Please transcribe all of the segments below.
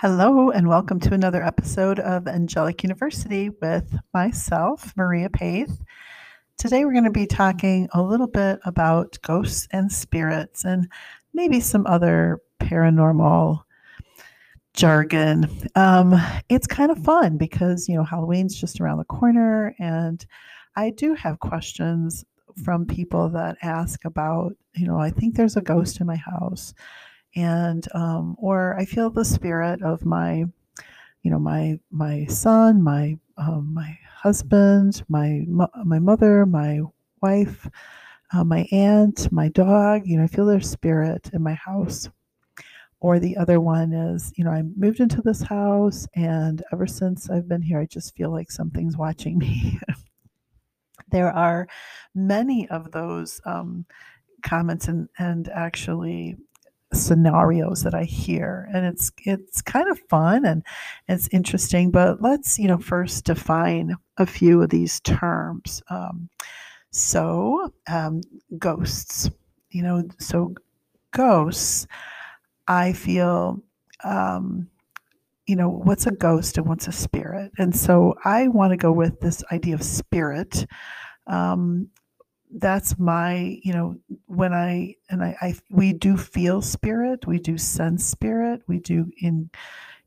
Hello, and welcome to another episode of Angelic University with myself, Maria Paith. Today, we're going to be talking a little bit about ghosts and spirits and maybe some other paranormal jargon. Um, it's kind of fun because, you know, Halloween's just around the corner, and I do have questions from people that ask about, you know, I think there's a ghost in my house and um, or I feel the spirit of my, you know, my my son, my um, my husband, my my mother, my wife, uh, my aunt, my dog. You know, I feel their spirit in my house. Or the other one is, you know, I moved into this house, and ever since I've been here, I just feel like something's watching me. there are many of those um, comments and and actually scenarios that I hear and it's it's kind of fun and it's interesting but let's you know first define a few of these terms. Um, so um, ghosts you know so ghosts I feel um, you know what's a ghost and what's a spirit? And so I want to go with this idea of spirit um, that's my you know when i and I, I we do feel spirit we do sense spirit we do in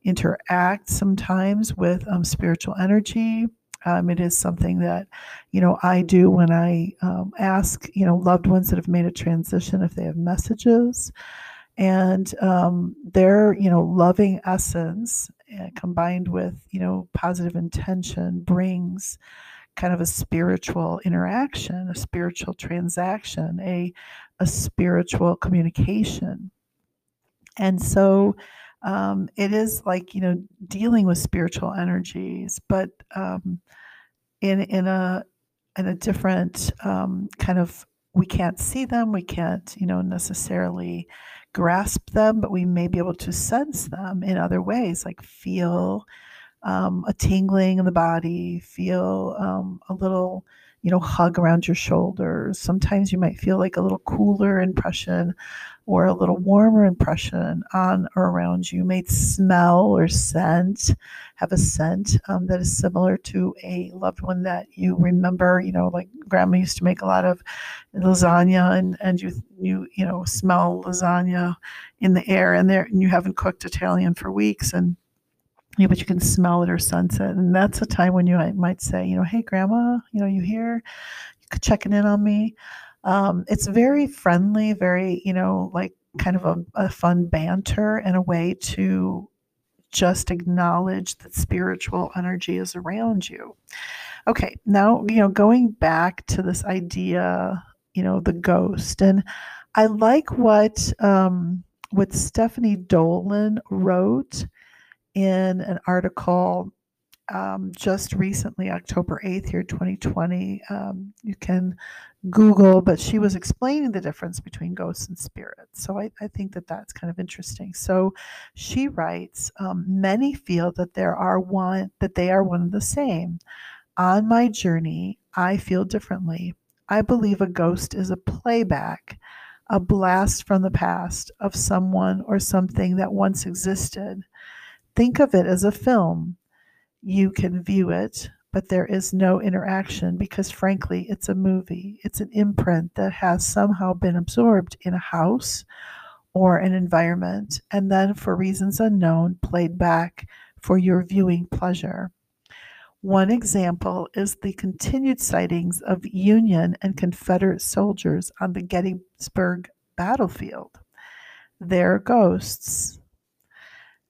interact sometimes with um, spiritual energy. Um, it is something that you know i do when i um, ask you know loved ones that have made a transition if they have messages. And um, their you know loving essence uh, combined with you know positive intention brings kind of a spiritual interaction, a spiritual transaction, a, a spiritual communication. And so um, it is like, you know, dealing with spiritual energies, but um, in, in, a, in a different um, kind of, we can't see them, we can't, you know, necessarily grasp them, but we may be able to sense them in other ways, like feel um, a tingling in the body, feel um, a little, you know, hug around your shoulders. Sometimes you might feel like a little cooler impression or a little warmer impression on or around you. You may smell or scent, have a scent um, that is similar to a loved one that you remember. You know, like grandma used to make a lot of lasagna, and and you you you know smell lasagna in the air, and there and you haven't cooked Italian for weeks, and know, but you can smell it or sense it. And that's a time when you might say, you know, hey, grandma, you know, you here? You checking in on me. Um, it's very friendly, very, you know, like kind of a, a fun banter and a way to just acknowledge that spiritual energy is around you. Okay, now, you know, going back to this idea, you know, the ghost. And I like what um, what Stephanie Dolan wrote in an article um, just recently, October 8th, here, 2020. Um, you can Google, but she was explaining the difference between ghosts and spirits. So I, I think that that's kind of interesting. So she writes, um, many feel that there are one that they are one and the same. On my journey, I feel differently. I believe a ghost is a playback, a blast from the past of someone or something that once existed Think of it as a film. You can view it, but there is no interaction because, frankly, it's a movie. It's an imprint that has somehow been absorbed in a house or an environment and then, for reasons unknown, played back for your viewing pleasure. One example is the continued sightings of Union and Confederate soldiers on the Gettysburg battlefield. Their ghosts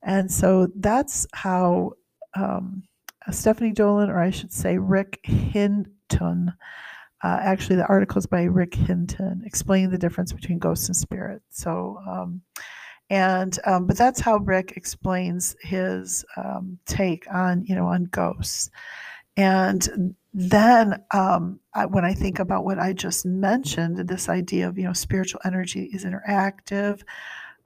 and so that's how um, Stephanie Dolan, or I should say Rick Hinton, uh, actually the article is by Rick Hinton, explaining the difference between ghosts and spirits. So, um, and um, but that's how Rick explains his um, take on you know on ghosts. And then um, I, when I think about what I just mentioned, this idea of you know spiritual energy is interactive.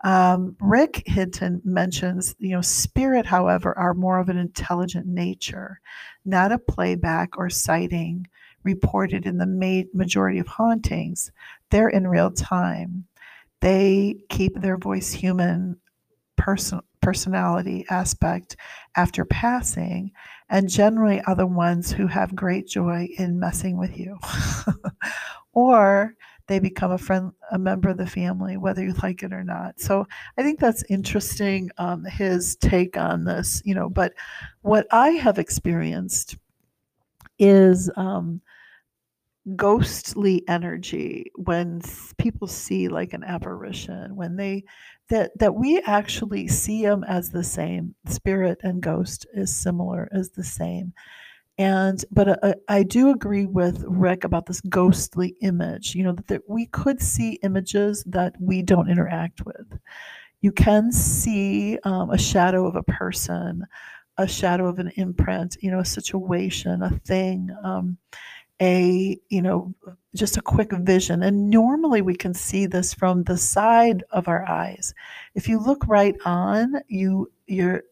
Um, Rick Hinton mentions, you know, spirit, however, are more of an intelligent nature, not a playback or sighting reported in the ma- majority of hauntings. They're in real time. They keep their voice human person personality aspect after passing and generally are the ones who have great joy in messing with you or they become a friend a member of the family whether you like it or not. So i think that's interesting um, his take on this you know but what i have experienced is um, ghostly energy when people see like an apparition when they that that we actually see them as the same. Spirit and ghost is similar as the same and but uh, I do agree with Rick about this ghostly image. You know that, we could see images that we don't interact with. You can see um, a shadow of a person, a shadow of an imprint. You know, a situation, a thing. Um, a you know just a quick vision and normally we can see this from the side of our eyes if you look right on you your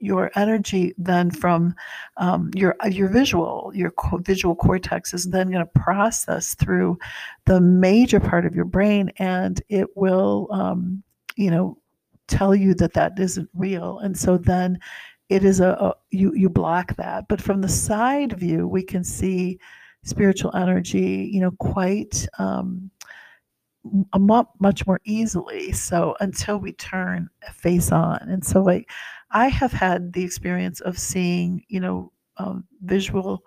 your energy then from um, your your visual your co- visual cortex is then going to process through the major part of your brain and it will um, you know tell you that that isn't real. And so then it is a, a you you block that. But from the side view we can see spiritual energy, you know, quite um, much more easily. So until we turn face on, and so like I have had the experience of seeing, you know, um, visual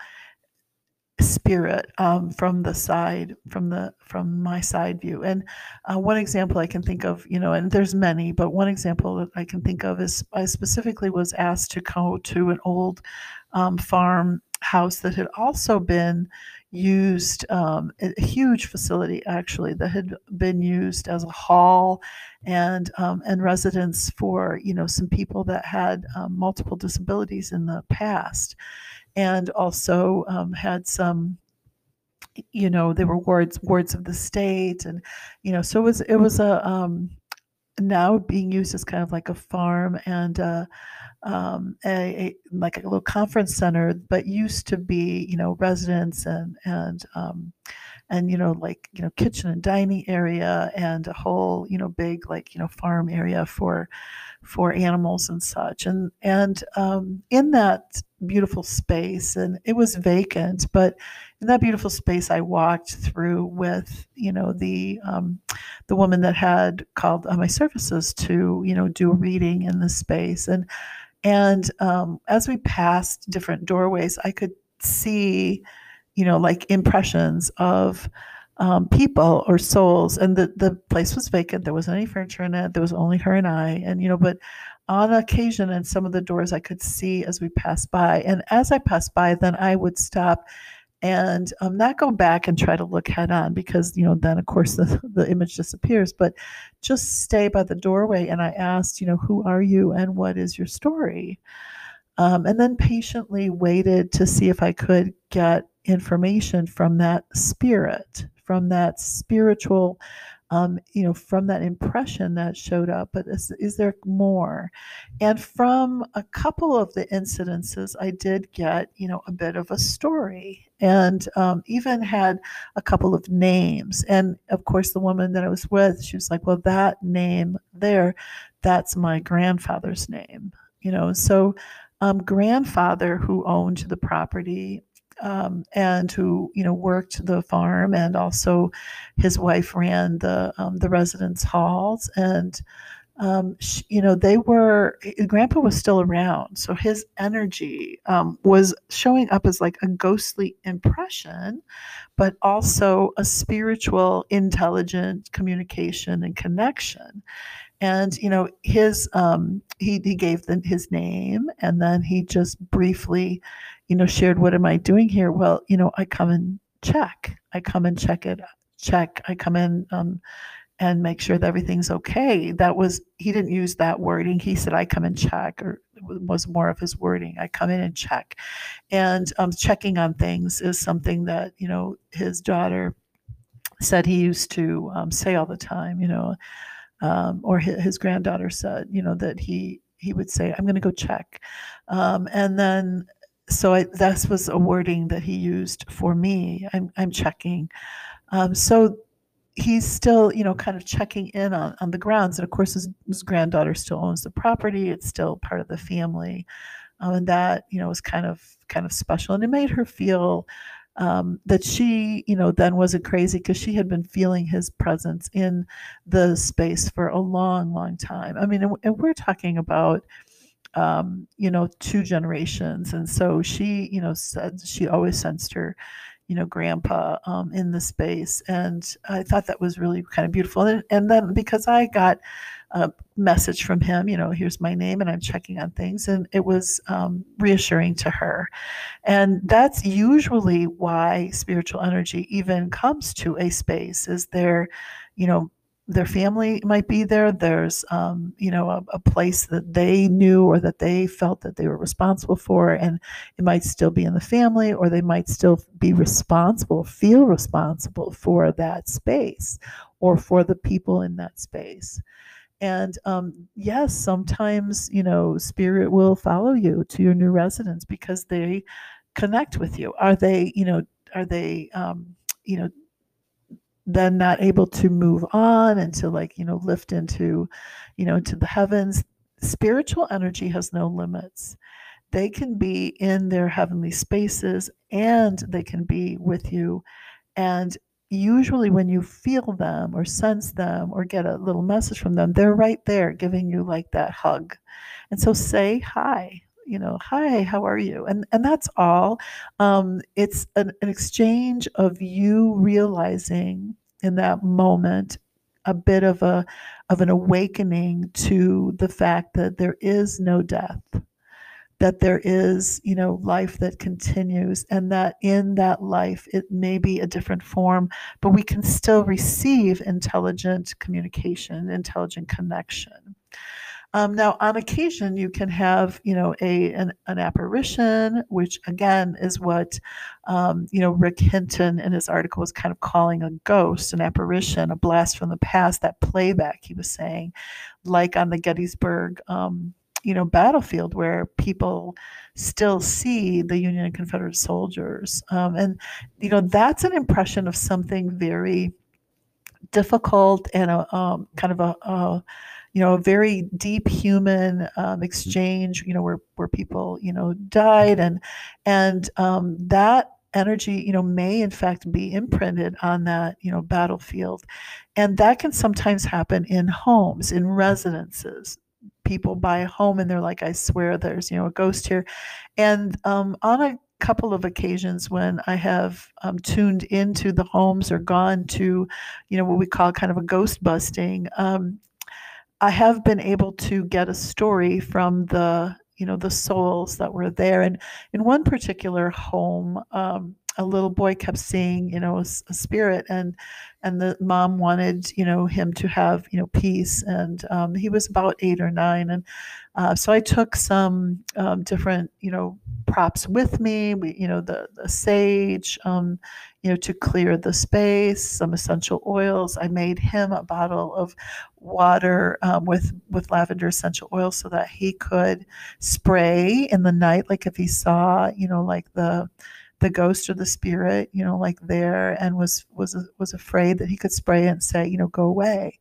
spirit um, from the side from the from my side view. And uh, one example i can think of you know and there's many but one example that i can think of is i specifically was asked to go to an old um, farm house that had also been used um, a huge facility actually that had been used as a hall and um, and residence for you know some people that had um, multiple disabilities in the past. And also um, had some you know there were wards wards of the state and you know so it was it was a um, now being used as kind of like a farm and uh, um, a, a, like a little conference center, but used to be, you know, residents and and um, and you know, like you know, kitchen and dining area, and a whole, you know, big like you know, farm area for for animals and such. And and um, in that beautiful space, and it was vacant, but in that beautiful space, I walked through with you know the um, the woman that had called on my services to you know do a reading in this space and and um, as we passed different doorways, I could see, you know, like impressions of um, people or souls. And the, the place was vacant. There wasn't any furniture in it. There was only her and I. And, you know, but on occasion, in some of the doors, I could see as we passed by. And as I passed by, then I would stop and um, not go back and try to look head on because you know then of course the, the image disappears but just stay by the doorway. And i asked you know who are you and what is your story? Um, and then patiently waited to see if i could get information from that spirit from that spiritual um, you know, from that impression that showed up, but is, is there more? And from a couple of the incidences, I did get, you know, a bit of a story and um, even had a couple of names. And of course, the woman that I was with, she was like, well, that name there, that's my grandfather's name, you know, so um, grandfather who owned the property um, and who you know worked the farm, and also his wife ran the um, the residence halls, and um, she, you know they were. Grandpa was still around, so his energy um, was showing up as like a ghostly impression, but also a spiritual, intelligent communication and connection and you know his um, he he gave them his name and then he just briefly you know shared what am i doing here? Well you know i come and check. I come and check it check. I come in um, and make sure that everything's okay. That was he didn't use that wording. He said i come and check or was more of his wording. I come in and check. And um, checking on things is something that you know his daughter said he used to um, say all the time you know um, or his, his, granddaughter said, you know, that he he would say, "I'm going to go check," um, and then so I, that was a wording that he used for me. I'm I'm checking. Um, so he's still, you know, kind of checking in on, on the grounds. And of course, his, his granddaughter still owns the property. It's still part of the family. Um, and that, you know, was kind of kind of special. And it made her feel um, that she, you know, then wasn't crazy because she had been feeling his presence in the space for a long, long time. I mean, and, and we're talking about, um, you know, two generations. And so she, you know, said she always sensed her you know, grandpa um, in the space. And I thought that was really kind of beautiful. And, and then because I got a message from him, you know, here's my name and I'm checking on things. And it was um, reassuring to her. And that's usually why spiritual energy even comes to a space is there, you know, their family might be there. There's, um, you know, a, a, place that they knew or that they felt that they were responsible for, and it might still be in the family, or they might still be responsible, feel responsible for that space or for the people in that space. And um, yes, sometimes, you know, spirit will follow you to your new residence because they connect with you. Are they, you know, are they, um, you know, then not able to move on and to like you know lift into you know into the heavens. Spiritual energy has no limits. They can be in their heavenly spaces and they can be with you. And usually when you feel them or sense them or get a little message from them they're right there giving you like that hug. And so say hi you know hi how are you? And and that's all um, it's an, an exchange of you realizing in that moment a bit of a of an awakening to the fact that there is no death that there is you know life that continues and that in that life it may be a different form but we can still receive intelligent communication intelligent connection um, now, on occasion, you can have, you know, a an, an apparition, which again is what, um, you know, Rick Hinton in his article was kind of calling a ghost, an apparition, a blast from the past. That playback he was saying, like on the Gettysburg, um, you know, battlefield where people still see the Union and Confederate soldiers, um, and you know, that's an impression of something very difficult and a um, kind of a, a you know, a very deep human um, exchange, you know, where, where people, you know, died and, and um, that energy, you know, may in fact be imprinted on that, you know, battlefield. And that can sometimes happen in homes, in residences. People buy a home and they're like, I swear there's, you know, a ghost here. And um, on a couple of occasions when I have um, tuned into the homes or gone to, you know, what we call kind of a ghost busting. Um, I have been able to get a story from the you know the souls that were there, and in one particular home, um, a little boy kept seeing you know a, a, spirit, and and the mom wanted you know him to have you know peace, and um, he was about eight or nine, and uh, so I took some um, different you know props with me, we, you know the the sage, um, you know, to clear the space, some essential oils. I made him a bottle of water um, with with lavender essential oil so that he could spray in the night, like if he saw, you know, like the the ghost or the spirit, you know, like there, and was was was afraid that he could spray and say, you know, go away.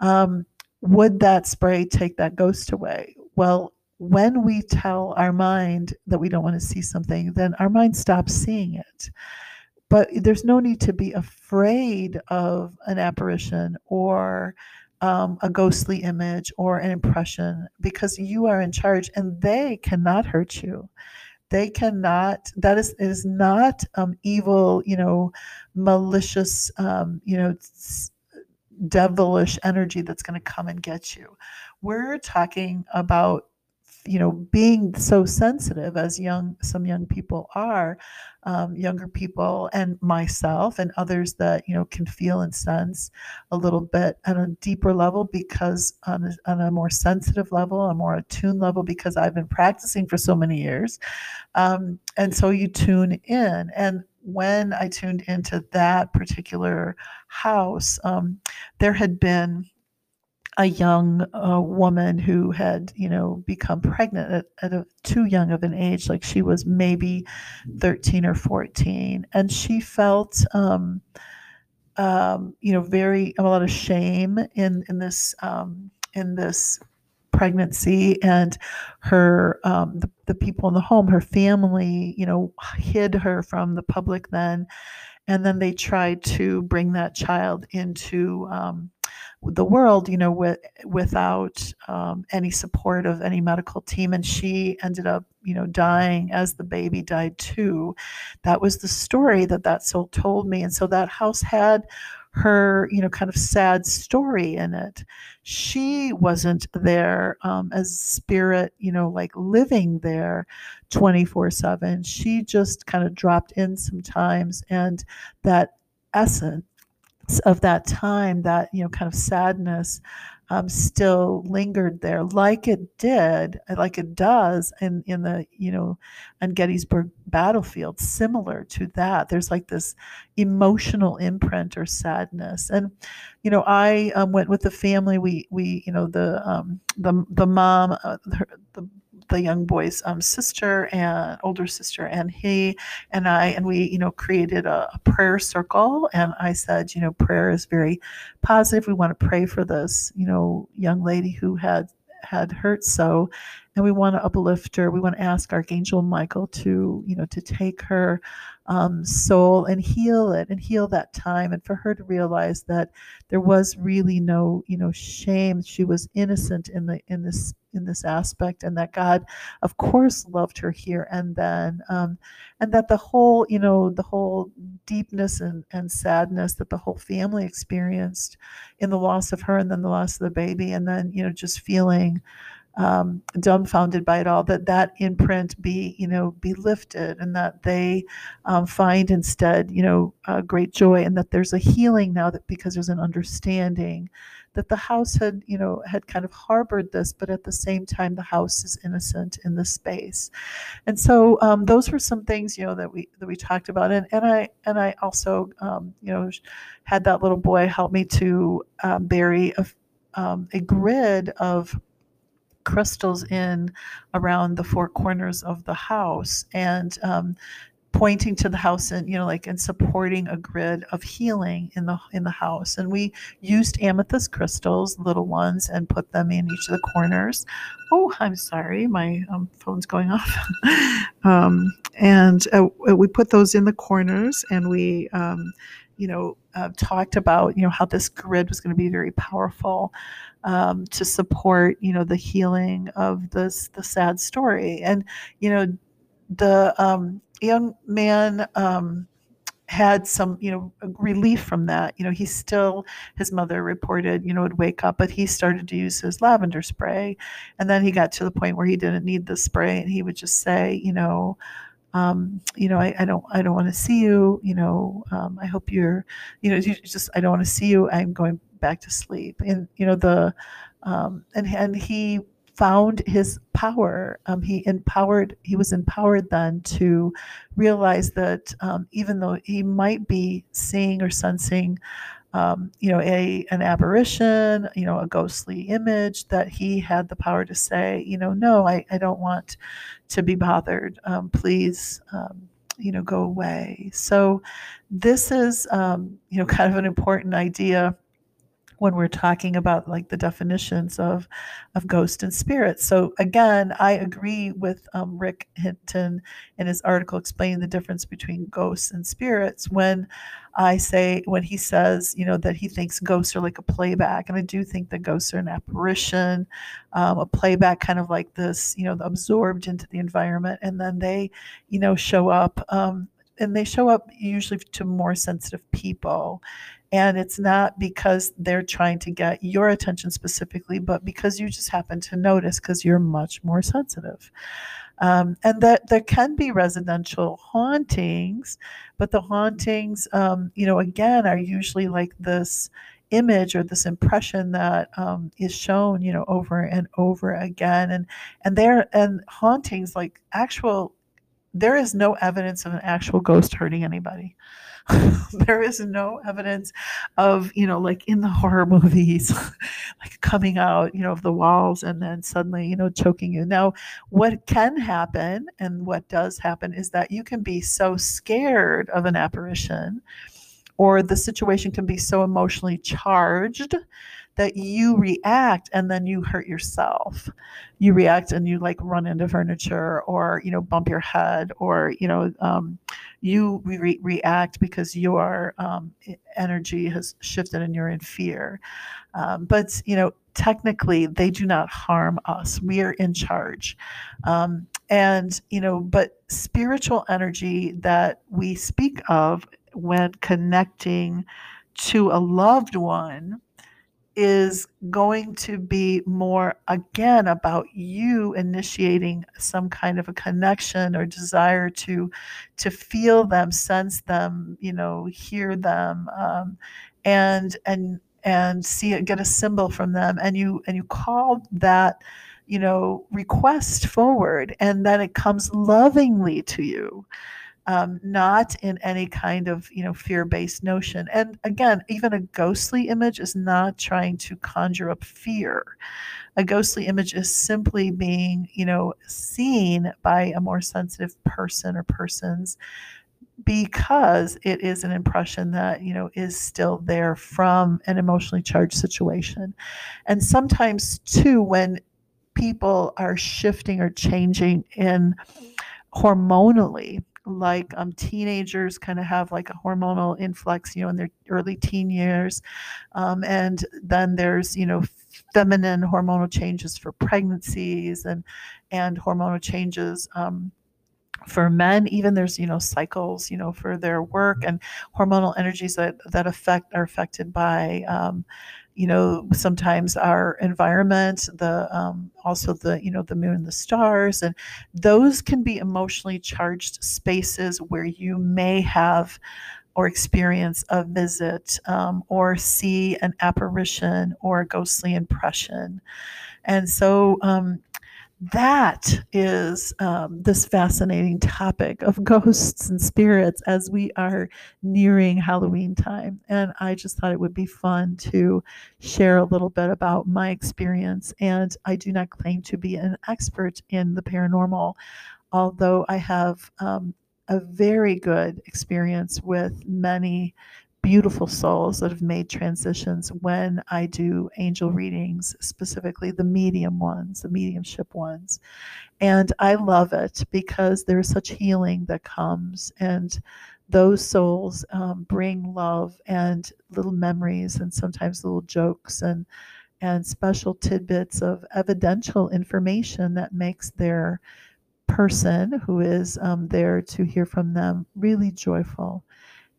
Um, would that spray take that ghost away? Well, when we tell our mind that we don't want to see something, then our mind stops seeing it but there's no need to be afraid of an apparition or um, a ghostly image or an impression because you are in charge and they cannot hurt you they cannot that is is not um, evil you know malicious um, you know devilish energy that's going to come and get you. We're talking about you know being so sensitive as young some young people are um, younger people and myself and others that you know can feel and sense a little bit on a deeper level because on a, on a more sensitive level a more attuned level because i've been practicing for so many years. Um, and so you tune in. And when i tuned into that particular house um, there had been a young uh, woman who had, you know, become pregnant at, at a, too young of an age, like she was maybe 13 or 14, and she felt um, um, you know, very a lot of shame in in this um, in this pregnancy and her um, the, the people in the home her family you know hid her from the public then and then they tried to bring that child into um, the world, you know, with, without um, any support of any medical team. And she ended up, you know, dying as the baby died too. That was the story that that soul told me. And so that house had her, you know, kind of sad story in it. She wasn't there um, as spirit, you know, like living there 24 7. She just kind of dropped in sometimes. And that essence of that time, that, you know, kind of sadness um, still lingered there, like it did, like it does in, in the, you know, on Gettysburg battlefield, similar to that. There's like this emotional imprint or sadness. And, you know, I um, went with the family. We, we, you know, the, um, the, the mom, uh, her, the the young boy's um, sister and older sister and he and I and we you know created a, a, prayer circle. And I said you know prayer is very positive. We want to pray for this you know young lady who had had hurt so and we want to uplift her we want to ask archangel michael to you know to take her um, soul and heal it and heal that time and for her to realize that there was really no you know shame. She was innocent in the in this in this aspect and that god of course loved her here and then um, and that the whole you know the whole deepness and, and sadness that the whole family experienced in the loss of her and then the loss of the baby and then you know just feeling um, dumbfounded by it all that that imprint be you know be lifted and that they um, find instead you know uh, great joy and that there's a healing now that because there's an understanding that the house had you know had kind of harbored this but at the same time the house is innocent in the space. And so um, those were some things you know that we that we talked about. And and i and i also um, you know had that little boy help me to um, bury a, um, a grid of crystals in around the four corners of the house and um, pointing to the house and you know like and supporting a grid of healing in the in the house. And we used amethyst crystals little ones and put them in each of the corners. Oh i'm sorry my um, phone's going off. Um, and uh, we put those in the corners and we um, you know uh, talked about you know how this grid was going to be very powerful um, to support you know the healing of this the sad story. And you know the um, young man um, had some you know relief from that. You know he still his mother reported you know would wake up but he started to use his lavender spray. And then he got to the point where he didn't need the spray and he would just say you know um, you know, I, I, don't, I don't want to see you. You know, um, I hope you're, you know, you just, I don't want to see you. I'm going back to sleep. And you know, the, um, and and he found his power. Um, he empowered. He was empowered then to realize that um, even though he might be seeing or sensing um, you know, a an apparition, you know, a ghostly image, that he had the power to say, you know, no, I, I don't want to be bothered. Um, please, um, you know, go away. So this is, um, you know, kind of an important idea when we're talking about like the definitions of of ghost and spirit. So again, I agree with um, Rick Hinton in his article explaining the difference between ghosts and spirits. When I say when he says, you know, that he thinks ghosts are like a playback, and I do think that ghosts are an apparition, um, a playback, kind of like this, you know, absorbed into the environment, and then they, you know, show up. Um, and they show up usually to more sensitive people and it's not because they're trying to get your attention specifically, but because you just happen to notice because you're much more sensitive. Um, and that there can be residential hauntings, but the hauntings, um, you know, again, are usually like this image or this impression that um, is shown, you know, over and over again. And and there and hauntings like actual, there is no evidence of an actual ghost hurting anybody. there is no evidence of, you know, like in the horror movies, like coming out, you know, of the walls and then suddenly, you know, choking you. Now, what can happen and what does happen is that you can be so scared of an apparition or the situation can be so emotionally charged that you react and then you hurt yourself. You react and you like run into furniture or, you know, bump your head or, you know, um, you re- react because your um, energy has shifted and you're in fear. Um, but, you know, technically they do not harm us. We are in charge. Um, and, you know, but spiritual energy that we speak of when connecting to a loved one is going to be more again about you initiating some kind of a connection or desire to to feel them sense them you know hear them um, and and and see it get a symbol from them. And you and you call that you know request forward and then it comes lovingly to you um, not in any kind of you know fear-based notion. And again, even a ghostly image is not trying to conjure up fear. A ghostly image is simply being you know seen by a more sensitive person or persons because it is an impression that you know is still there from an emotionally charged situation and sometimes too when people are shifting or changing in hormonally like um, teenagers kind of have like a hormonal influx, you know, in their early teen years. Um, and then there's, you know, feminine hormonal changes for pregnancies and, and hormonal changes. Um, for men even there's you know cycles you know for their work and hormonal energies that that affect are affected by um, you know sometimes our environment the um, also the you know the moon the stars and those can be emotionally charged spaces where you may have or experience a visit um, or see an apparition or a ghostly impression. And so um, that is um, this fascinating topic of ghosts and spirits as we are nearing Halloween time. And I just thought it would be fun to share a little bit about my experience. And I do not claim to be an expert in the paranormal, although I have um, a very good experience with many beautiful souls that have made transitions when I do angel readings, specifically the medium ones, the mediumship ones. And I love it because there's such healing that comes, and those souls um, bring love and little memories, and sometimes little jokes and and special tidbits of evidential information that makes their person who is um, there to hear from them really joyful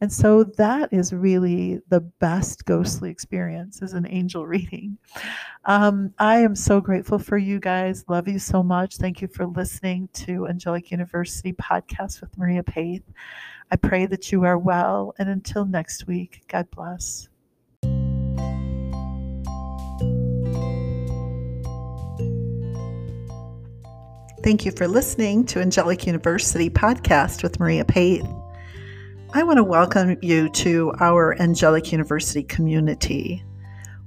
and so that is really the best ghostly experience is an angel reading. Um, I am so grateful for you guys. Love you so much. Thank you for listening to Angelic University podcast with Maria Paith. I pray that you are well. And until next week, God bless. Thank you for listening to Angelic University podcast with Maria Paith. I want to welcome you to our Angelic University community,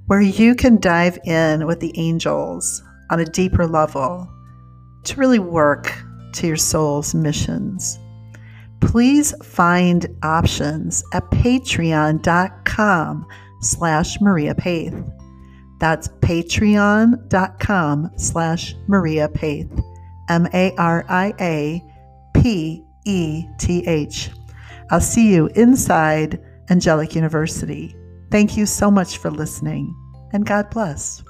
where you can dive in with the angels on a deeper level to really work to your soul's missions. Please find options at patreon.com slash Maria Paith. That's patreon.com slash Maria Paith. M A R I A P E T H. I'll see you inside Angelic University. Thank you so much for listening, and God bless.